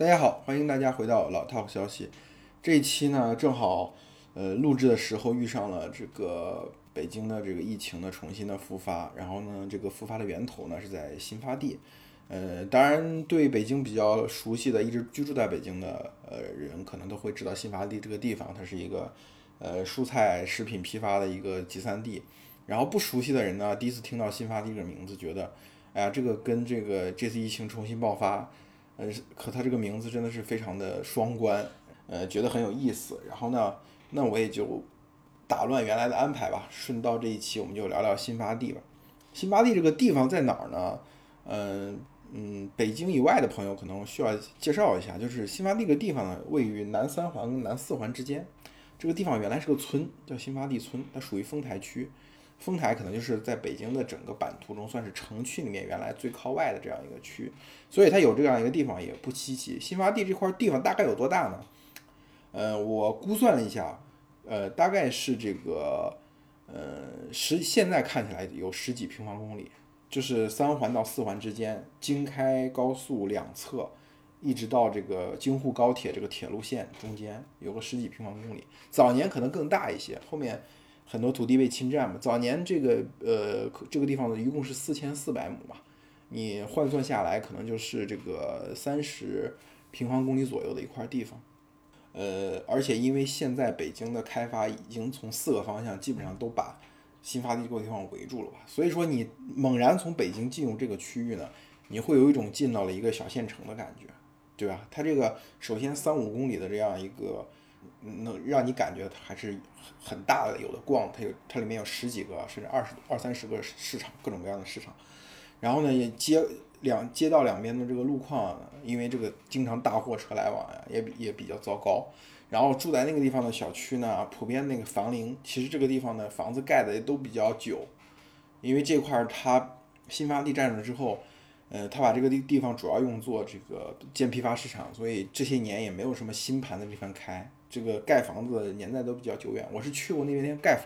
大家好，欢迎大家回到老 Talk 消息。这一期呢，正好呃录制的时候遇上了这个北京的这个疫情的重新的复发，然后呢，这个复发的源头呢是在新发地。呃，当然对北京比较熟悉的，一直居住在北京的呃人，可能都会知道新发地这个地方，它是一个呃蔬菜食品批发的一个集散地。然后不熟悉的人呢，第一次听到新发地这个名字，觉得哎呀，这个跟这个这次疫情重新爆发。呃，可它这个名字真的是非常的双关，呃，觉得很有意思。然后呢，那我也就打乱原来的安排吧，顺道这一期我们就聊聊新发地吧。新发地这个地方在哪儿呢？嗯嗯，北京以外的朋友可能需要介绍一下，就是新发地这个地方呢，位于南三环跟南四环之间。这个地方原来是个村，叫新发地村，它属于丰台区。丰台可能就是在北京的整个版图中，算是城区里面原来最靠外的这样一个区，所以它有这样一个地方也不稀奇。新发地这块地方大概有多大呢？呃，我估算了一下，呃，大概是这个，呃，十现在看起来有十几平方公里，就是三环到四环之间，京开高速两侧，一直到这个京沪高铁这个铁路线中间有个十几平方公里。早年可能更大一些，后面。很多土地被侵占嘛，早年这个呃这个地方呢一共是四千四百亩嘛，你换算下来可能就是这个三十平方公里左右的一块地方，呃，而且因为现在北京的开发已经从四个方向基本上都把新发地这个地方围住了吧，所以说你猛然从北京进入这个区域呢，你会有一种进到了一个小县城的感觉，对吧？它这个首先三五公里的这样一个。能让你感觉它还是很大的，有的逛，它有它里面有十几个甚至二十二三十个市场，各种各样的市场。然后呢，也街两街道两边的这个路况，因为这个经常大货车来往呀，也也比较糟糕。然后住在那个地方的小区呢，普遍那个房龄，其实这个地方的房子盖的也都比较久，因为这块儿它新发地占了之后，呃，他把这个地地方主要用作这个建批发市场，所以这些年也没有什么新盘的地方开。这个盖房子年代都比较久远，我是去过那边盖，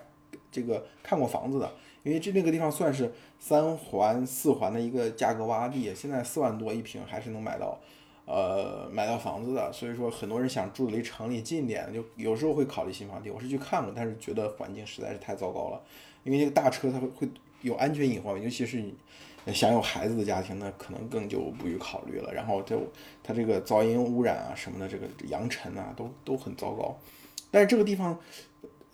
这个看过房子的，因为这那个地方算是三环四环的一个价格洼地，现在四万多一平还是能买到，呃，买到房子的，所以说很多人想住离城里近点，就有时候会考虑新房地。我是去看过，但是觉得环境实在是太糟糕了，因为那个大车它会会有安全隐患，尤其是你。想有孩子的家庭，呢可能更就不予考虑了。然后就它这个噪音污染啊什么的，这个扬尘啊都都很糟糕。但是这个地方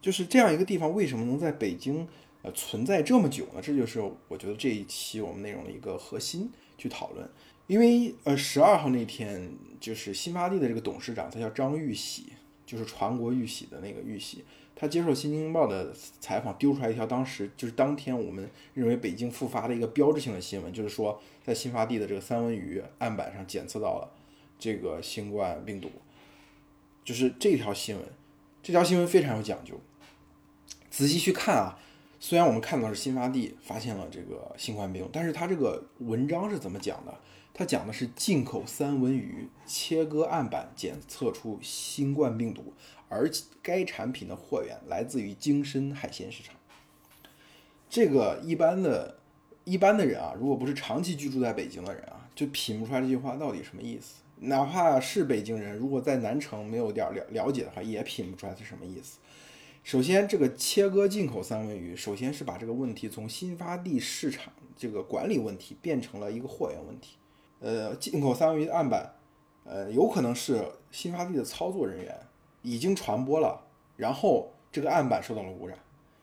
就是这样一个地方，为什么能在北京呃存在这么久呢？这就是我觉得这一期我们内容的一个核心去讨论。因为呃十二号那天就是新发地的这个董事长，他叫张玉玺，就是传国玉玺的那个玉玺。他接受《新京报》的采访，丢出来一条当时就是当天我们认为北京复发的一个标志性的新闻，就是说在新发地的这个三文鱼案板上检测到了这个新冠病毒，就是这条新闻，这条新闻非常有讲究。仔细去看啊，虽然我们看到是新发地发现了这个新冠病毒，但是它这个文章是怎么讲的？它讲的是进口三文鱼切割案板检测出新冠病毒。而该产品的货源来自于京深海鲜市场。这个一般的、一般的人啊，如果不是长期居住在北京的人啊，就品不出来这句话到底什么意思。哪怕是北京人，如果在南城没有点了了解的话，也品不出来是什么意思。首先，这个切割进口三文鱼，首先是把这个问题从新发地市场这个管理问题变成了一个货源问题。呃，进口三文鱼的案板，呃，有可能是新发地的操作人员。已经传播了，然后这个案板受到了污染，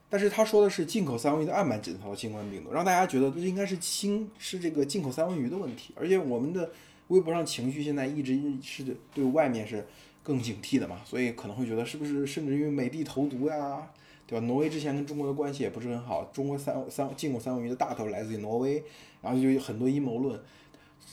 但是他说的是进口三文鱼的案板检测到新冠病毒，让大家觉得这应该是新是这个进口三文鱼的问题。而且我们的微博上情绪现在一直是对外面是更警惕的嘛，所以可能会觉得是不是甚至于美的投毒呀，对吧？挪威之前跟中国的关系也不是很好，中国三三进口三文鱼的大头来自于挪威，然后就有很多阴谋论。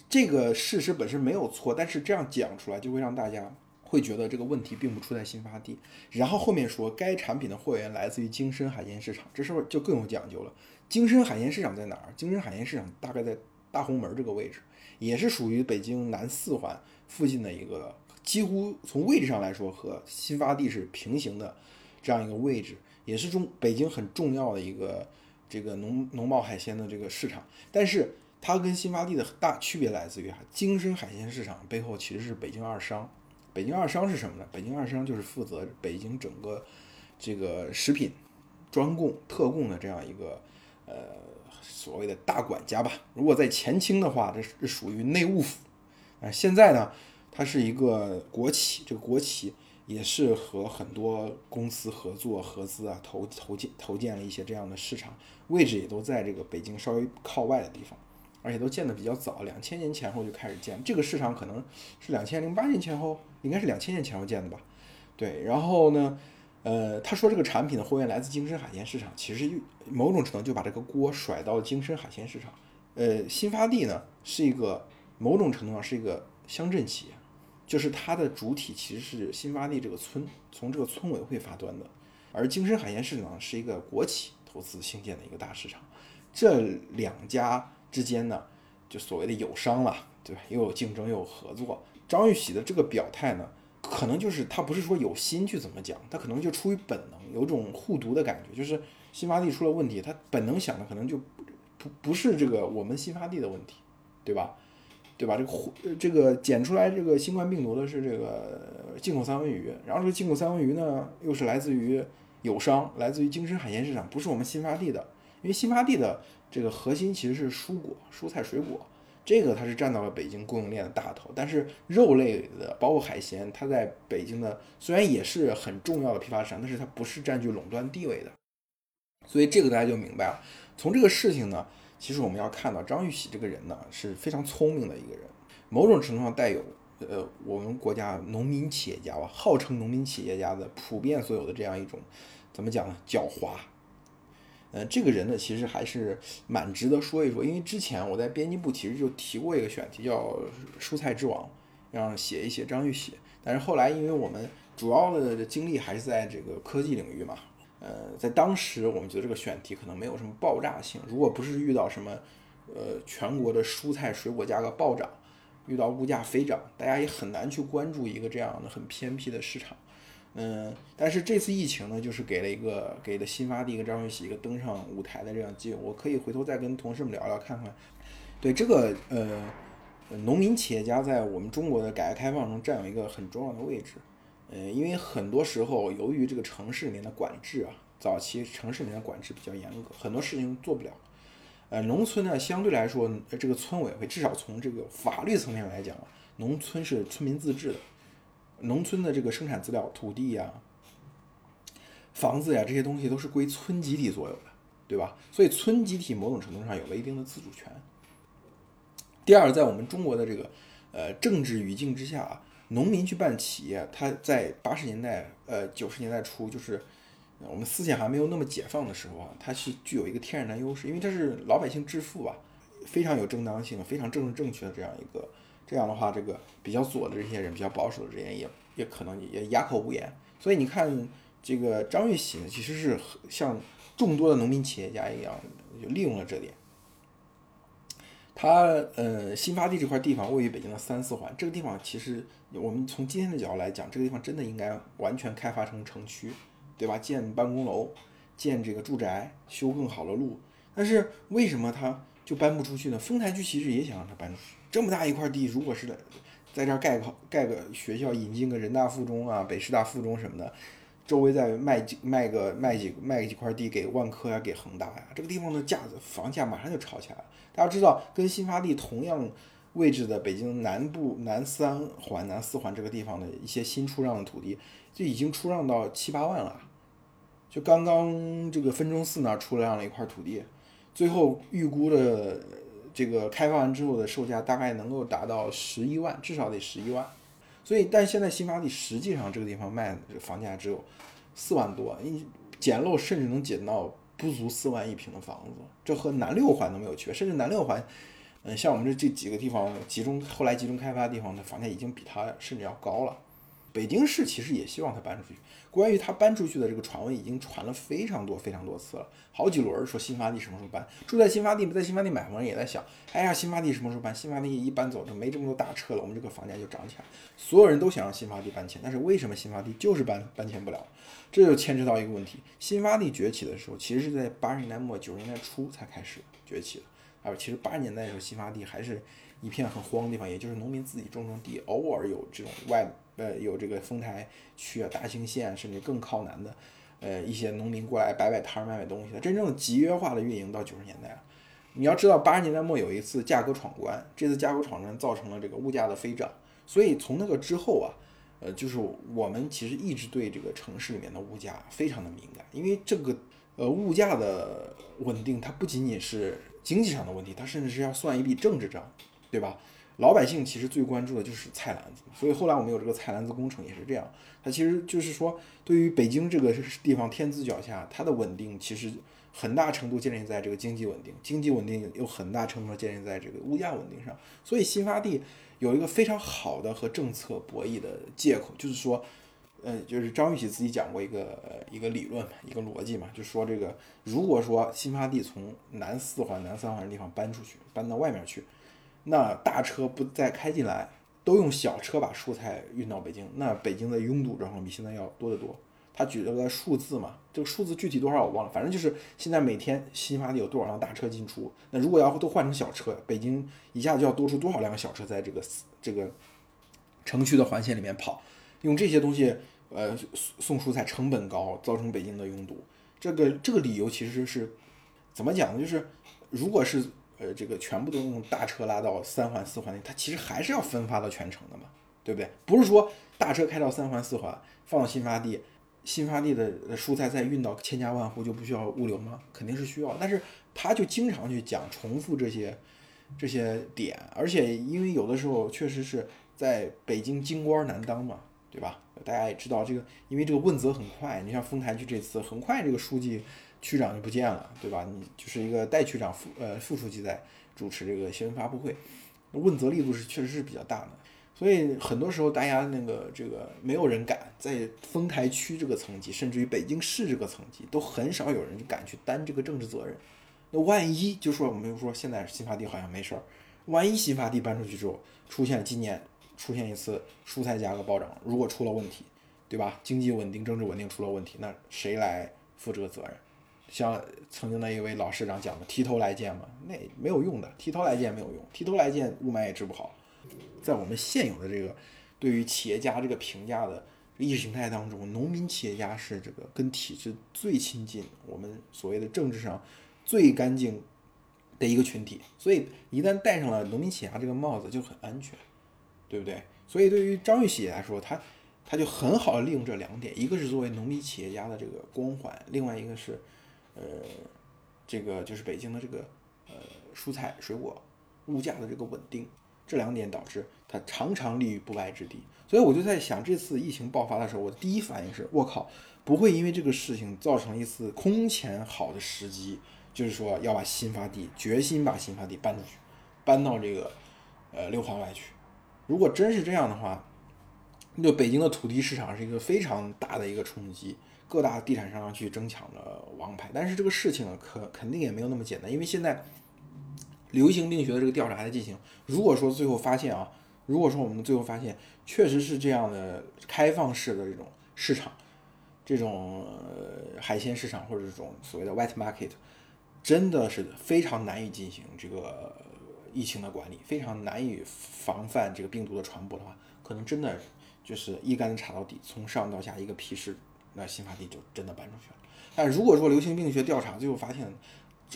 这个事实本身没有错，但是这样讲出来就会让大家。会觉得这个问题并不出在新发地，然后后面说该产品的货源来自于京深海鲜市场，这是不是就更有讲究了？京深海鲜市场在哪儿？京深海鲜市场大概在大红门这个位置，也是属于北京南四环附近的一个，几乎从位置上来说和新发地是平行的这样一个位置，也是中北京很重要的一个这个农农贸海鲜的这个市场。但是它跟新发地的大区别来自于啊，京深海鲜市场背后其实是北京二商。北京二商是什么呢？北京二商就是负责北京整个这个食品专供特供的这样一个呃所谓的大管家吧。如果在前清的话，这是属于内务府啊。现在呢，它是一个国企，这个国企也是和很多公司合作合资啊，投投建投建了一些这样的市场，位置也都在这个北京稍微靠外的地方。而且都建的比较早，两千年前后就开始建。这个市场可能是两千零八年前后，应该是两千年前后建的吧？对。然后呢，呃，他说这个产品的货源来自京深海鲜市场，其实某种程度就把这个锅甩到了京深海鲜市场。呃，新发地呢是一个某种程度上是一个乡镇企业，就是它的主体其实是新发地这个村，从这个村委会发端的。而京深海鲜市场是一个国企投资兴建的一个大市场，这两家。之间呢，就所谓的友商了，对吧？又有竞争又有合作。张玉玺的这个表态呢，可能就是他不是说有心去怎么讲，他可能就出于本能，有种护犊的感觉，就是新发地出了问题，他本能想的可能就不不是这个我们新发地的问题，对吧？对吧？这个这个检出来这个新冠病毒的是这个进口三文鱼，然后这个进口三文鱼呢，又是来自于友商，来自于京深海鲜市场，不是我们新发地的，因为新发地的。这个核心其实是蔬果、蔬菜、水果，这个它是占到了北京供应链的大头。但是肉类的，包括海鲜，它在北京的虽然也是很重要的批发市场，但是它不是占据垄断地位的。所以这个大家就明白了。从这个事情呢，其实我们要看到张玉玺这个人呢是非常聪明的一个人，某种程度上带有呃我们国家农民企业家吧，号称农民企业家的普遍所有的这样一种怎么讲呢？狡猾。呃，这个人呢，其实还是蛮值得说一说，因为之前我在编辑部其实就提过一个选题，叫“蔬菜之王”，让写一写张玉玺。但是后来，因为我们主要的精力还是在这个科技领域嘛，呃，在当时我们觉得这个选题可能没有什么爆炸性，如果不是遇到什么，呃，全国的蔬菜水果价格暴涨，遇到物价飞涨，大家也很难去关注一个这样的很偏僻的市场。嗯，但是这次疫情呢，就是给了一个给了新发地跟张玉玺一个登上舞台的这样机会。我可以回头再跟同事们聊聊，看看。对这个呃，农民企业家在我们中国的改革开放中占有一个很重要的位置。呃，因为很多时候由于这个城市里面的管制啊，早期城市里面的管制比较严格，很多事情做不了。呃，农村呢相对来说，这个村委会至少从这个法律层面来讲，农村是村民自治的。农村的这个生产资料、土地呀、房子呀这些东西都是归村集体所有的，对吧？所以村集体某种程度上有了一定的自主权。第二，在我们中国的这个呃政治语境之下啊，农民去办企业，他在八十年代、呃九十年代初，就是我们思想还没有那么解放的时候啊，它是具有一个天然的优势，因为它是老百姓致富吧，非常有正当性、非常政治正确的这样一个。这样的话，这个比较左的这些人，比较保守的这些人，也也可能也哑口无言。所以你看，这个张玉玺呢，其实是像众多的农民企业家一样，就利用了这点。他呃，新发地这块地方位于北京的三四环，这个地方其实我们从今天的角度来讲，这个地方真的应该完全开发成城区，对吧？建办公楼，建这个住宅，修更好的路。但是为什么他就搬不出去呢？丰台区其实也想让他搬出去。这么大一块地，如果是在这儿盖个盖个学校，引进个人大附中啊、北师大附中什么的，周围再卖几卖个卖几卖几块地给万科呀、给恒大呀，这个地方的价子房价马上就炒起来了。大家知道，跟新发地同样位置的北京南部南三环、南四环这个地方的一些新出让的土地，就已经出让到七八万了。就刚刚这个分钟寺那儿出让了一块土地，最后预估的。这个开发完之后的售价大概能够达到十一万，至少得十一万。所以，但现在新发地实际上这个地方卖的房价只有四万多，你捡漏甚至能捡到不足四万一平的房子，这和南六环都没有区别。甚至南六环，嗯，像我们这这几个地方集中后来集中开发的地方的房价已经比它甚至要高了。北京市其实也希望它搬出去。关于他搬出去的这个传闻已经传了非常多非常多次了，好几轮说新发地什么时候搬？住在新发地不在新发地买房人也在想，哎呀，新发地什么时候搬？新发地一搬走就没这么多大车了，我们这个房价就涨起来。所有人都想让新发地搬迁，但是为什么新发地就是搬搬迁不了？这就牵扯到一个问题：新发地崛起的时候，其实是在八十年代末九十年代初才开始崛起的。啊，其实八十年代的时候，新发地还是一片很荒的地方，也就是农民自己种种地，偶尔有这种外呃有这个丰台区啊、大兴县甚至更靠南的呃一些农民过来摆摆摊儿卖卖东西的。真正的集约化的运营到九十年代了。你要知道，八十年代末有一次价格闯关，这次价格闯关造成了这个物价的飞涨，所以从那个之后啊，呃，就是我们其实一直对这个城市里面的物价非常的敏感，因为这个呃物价的稳定，它不仅仅是经济上的问题，它甚至是要算一笔政治账，对吧？老百姓其实最关注的就是菜篮子，所以后来我们有这个菜篮子工程也是这样，它其实就是说，对于北京这个地方天子脚下，它的稳定其实。很大程度建立在这个经济稳定，经济稳定又很大程度上建立在这个物价稳定上。所以新发地有一个非常好的和政策博弈的借口，就是说，呃，就是张玉玺自己讲过一个一个理论嘛，一个逻辑嘛，就说这个如果说新发地从南四环、南三环的地方搬出去，搬到外面去，那大车不再开进来，都用小车把蔬菜运到北京，那北京的拥堵状况比现在要多得多。他举了个数字嘛，这个数字具体多少我忘了，反正就是现在每天新发地有多少辆大车进出。那如果要都换成小车，北京一下就要多出多少辆小车在这个这个城区的环线里面跑，用这些东西呃送蔬菜成本高，造成北京的拥堵。这个这个理由其实是怎么讲呢？就是如果是呃这个全部都用大车拉到三环四环内，它其实还是要分发到全城的嘛，对不对？不是说大车开到三环四环放到新发地。新发地的蔬菜再运到千家万户就不需要物流吗？肯定是需要，但是他就经常去讲重复这些这些点，而且因为有的时候确实是在北京京官难当嘛，对吧？大家也知道这个，因为这个问责很快，你像丰台区这次很快这个书记区长就不见了，对吧？你就是一个代区长副呃副书记在主持这个新闻发布会，问责力度是确实是比较大的。所以很多时候，大家那个这个没有人敢在丰台区这个层级，甚至于北京市这个层级，都很少有人敢去担这个政治责任。那万一就说我们说现在新发地好像没事儿，万一新发地搬出去之后，出现今年出现一次蔬菜价格暴涨，如果出了问题，对吧？经济稳定、政治稳定出了问题，那谁来负这个责任？像曾经的一位老市长讲的“提头来见”嘛，那没有用的，提头来见没有用，提头来见雾霾也治不好。在我们现有的这个对于企业家这个评价的意识形态当中，农民企业家是这个跟体制最亲近，我们所谓的政治上最干净的一个群体。所以一旦戴上了农民企业家这个帽子，就很安全，对不对？所以对于张玉玺来说，他他就很好的利用这两点，一个是作为农民企业家的这个光环，另外一个是呃这个就是北京的这个呃蔬菜水果物价的这个稳定。这两点导致它常常立于不败之地，所以我就在想，这次疫情爆发的时候，我的第一反应是：我靠，不会因为这个事情造成一次空前好的时机，就是说要把新发地决心把新发地搬出去，搬到这个呃六环外去。如果真是这样的话，对北京的土地市场是一个非常大的一个冲击，各大地产商去争抢的王牌。但是这个事情可肯定也没有那么简单，因为现在。流行病学的这个调查还在进行。如果说最后发现啊，如果说我们最后发现确实是这样的开放式的这种市场，这种海鲜市场或者这种所谓的 white market，真的是非常难以进行这个疫情的管理，非常难以防范这个病毒的传播的话，可能真的就是一竿子插到底，从上到下一个批示，那新发地就真的搬出去了。但如果说流行病学调查最后发现，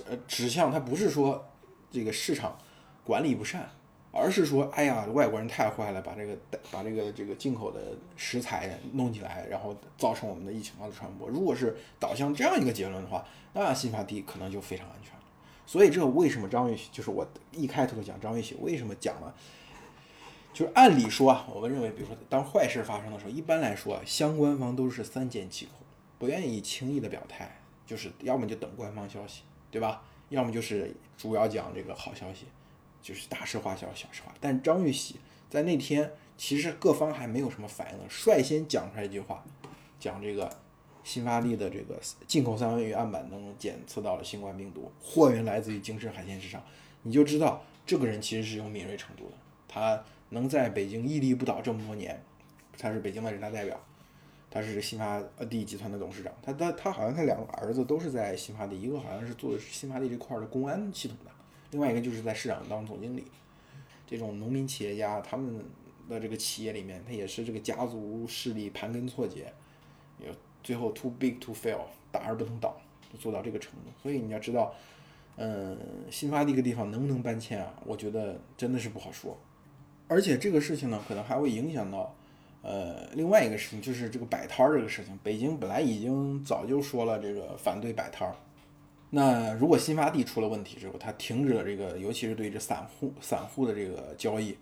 呃，指向它不是说。这个市场管理不善，而是说，哎呀，外国人太坏了，把这个把这个这个进口的食材弄进来，然后造成我们的疫情的传播。如果是导向这样一个结论的话，那新发地可能就非常安全了。所以，这为什么张玉玺就是我一开头讲张玉玺为什么讲了？就是按理说啊，我们认为，比如说当坏事发生的时候，一般来说啊，相关方都是三缄其口，不愿意轻易的表态，就是要么就等官方消息，对吧？要么就是主要讲这个好消息，就是大事化小，小事化。但张玉玺在那天其实各方还没有什么反应呢，率先讲出来一句话，讲这个新发地的这个进口三文鱼案板能检测到了新冠病毒，货源来自于京深海鲜市场，你就知道这个人其实是有敏锐程度的，他能在北京屹立不倒这么多年，他是北京的人大代表。他是新发地集团的董事长，他他他好像他两个儿子都是在新发地，一个好像是做的是新发地这块的公安系统的，另外一个就是在市场当总经理，这种农民企业家他们的这个企业里面，他也是这个家族势力盘根错节，有最后 too big to fail，大而不能倒，就做到这个程度。所以你要知道，嗯，新发地个地方能不能搬迁啊？我觉得真的是不好说。而且这个事情呢，可能还会影响到，呃，另外一个事情就是这个摆摊儿这个事情。北京本来已经早就说了这个反对摆摊儿。那如果新发地出了问题之后，它停止了这个，尤其是对这散户散户的这个交易，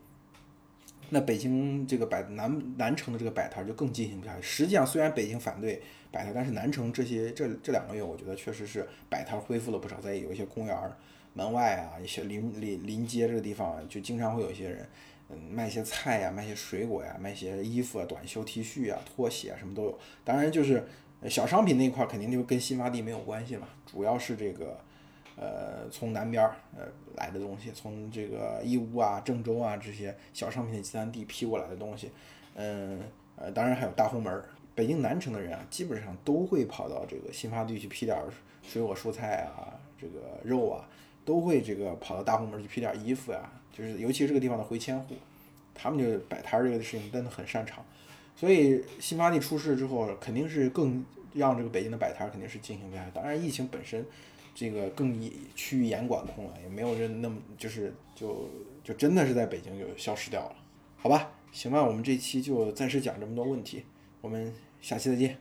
那北京这个摆南南城的这个摆摊儿就更进行不下去。实际上，虽然北京反对摆摊，但是南城这些这这两个月，我觉得确实是摆摊儿恢复了不少。在有一些公园儿门外啊，一些临临临街这个地方，就经常会有一些人，嗯，卖些菜呀，卖些水果呀，卖些衣服啊，短袖 T 恤啊，拖鞋啊，什么都有。当然就是。小商品那块儿肯定就跟新发地没有关系了，主要是这个，呃，从南边儿呃来的东西，从这个义乌啊、郑州啊这些小商品的集散地批过来的东西，嗯，呃，当然还有大红门，北京南城的人啊，基本上都会跑到这个新发地去批点水果蔬菜啊，这个肉啊，都会这个跑到大红门去批点衣服呀，就是尤其这个地方的回迁户，他们就摆摊儿这个事情真的很擅长。所以新发地出事之后，肯定是更让这个北京的摆摊肯定是进行不下去。当然，疫情本身这个更趋于严管控了，也没有人那么就是就就真的是在北京就消失掉了，好吧？行吧，我们这期就暂时讲这么多问题，我们下期再见。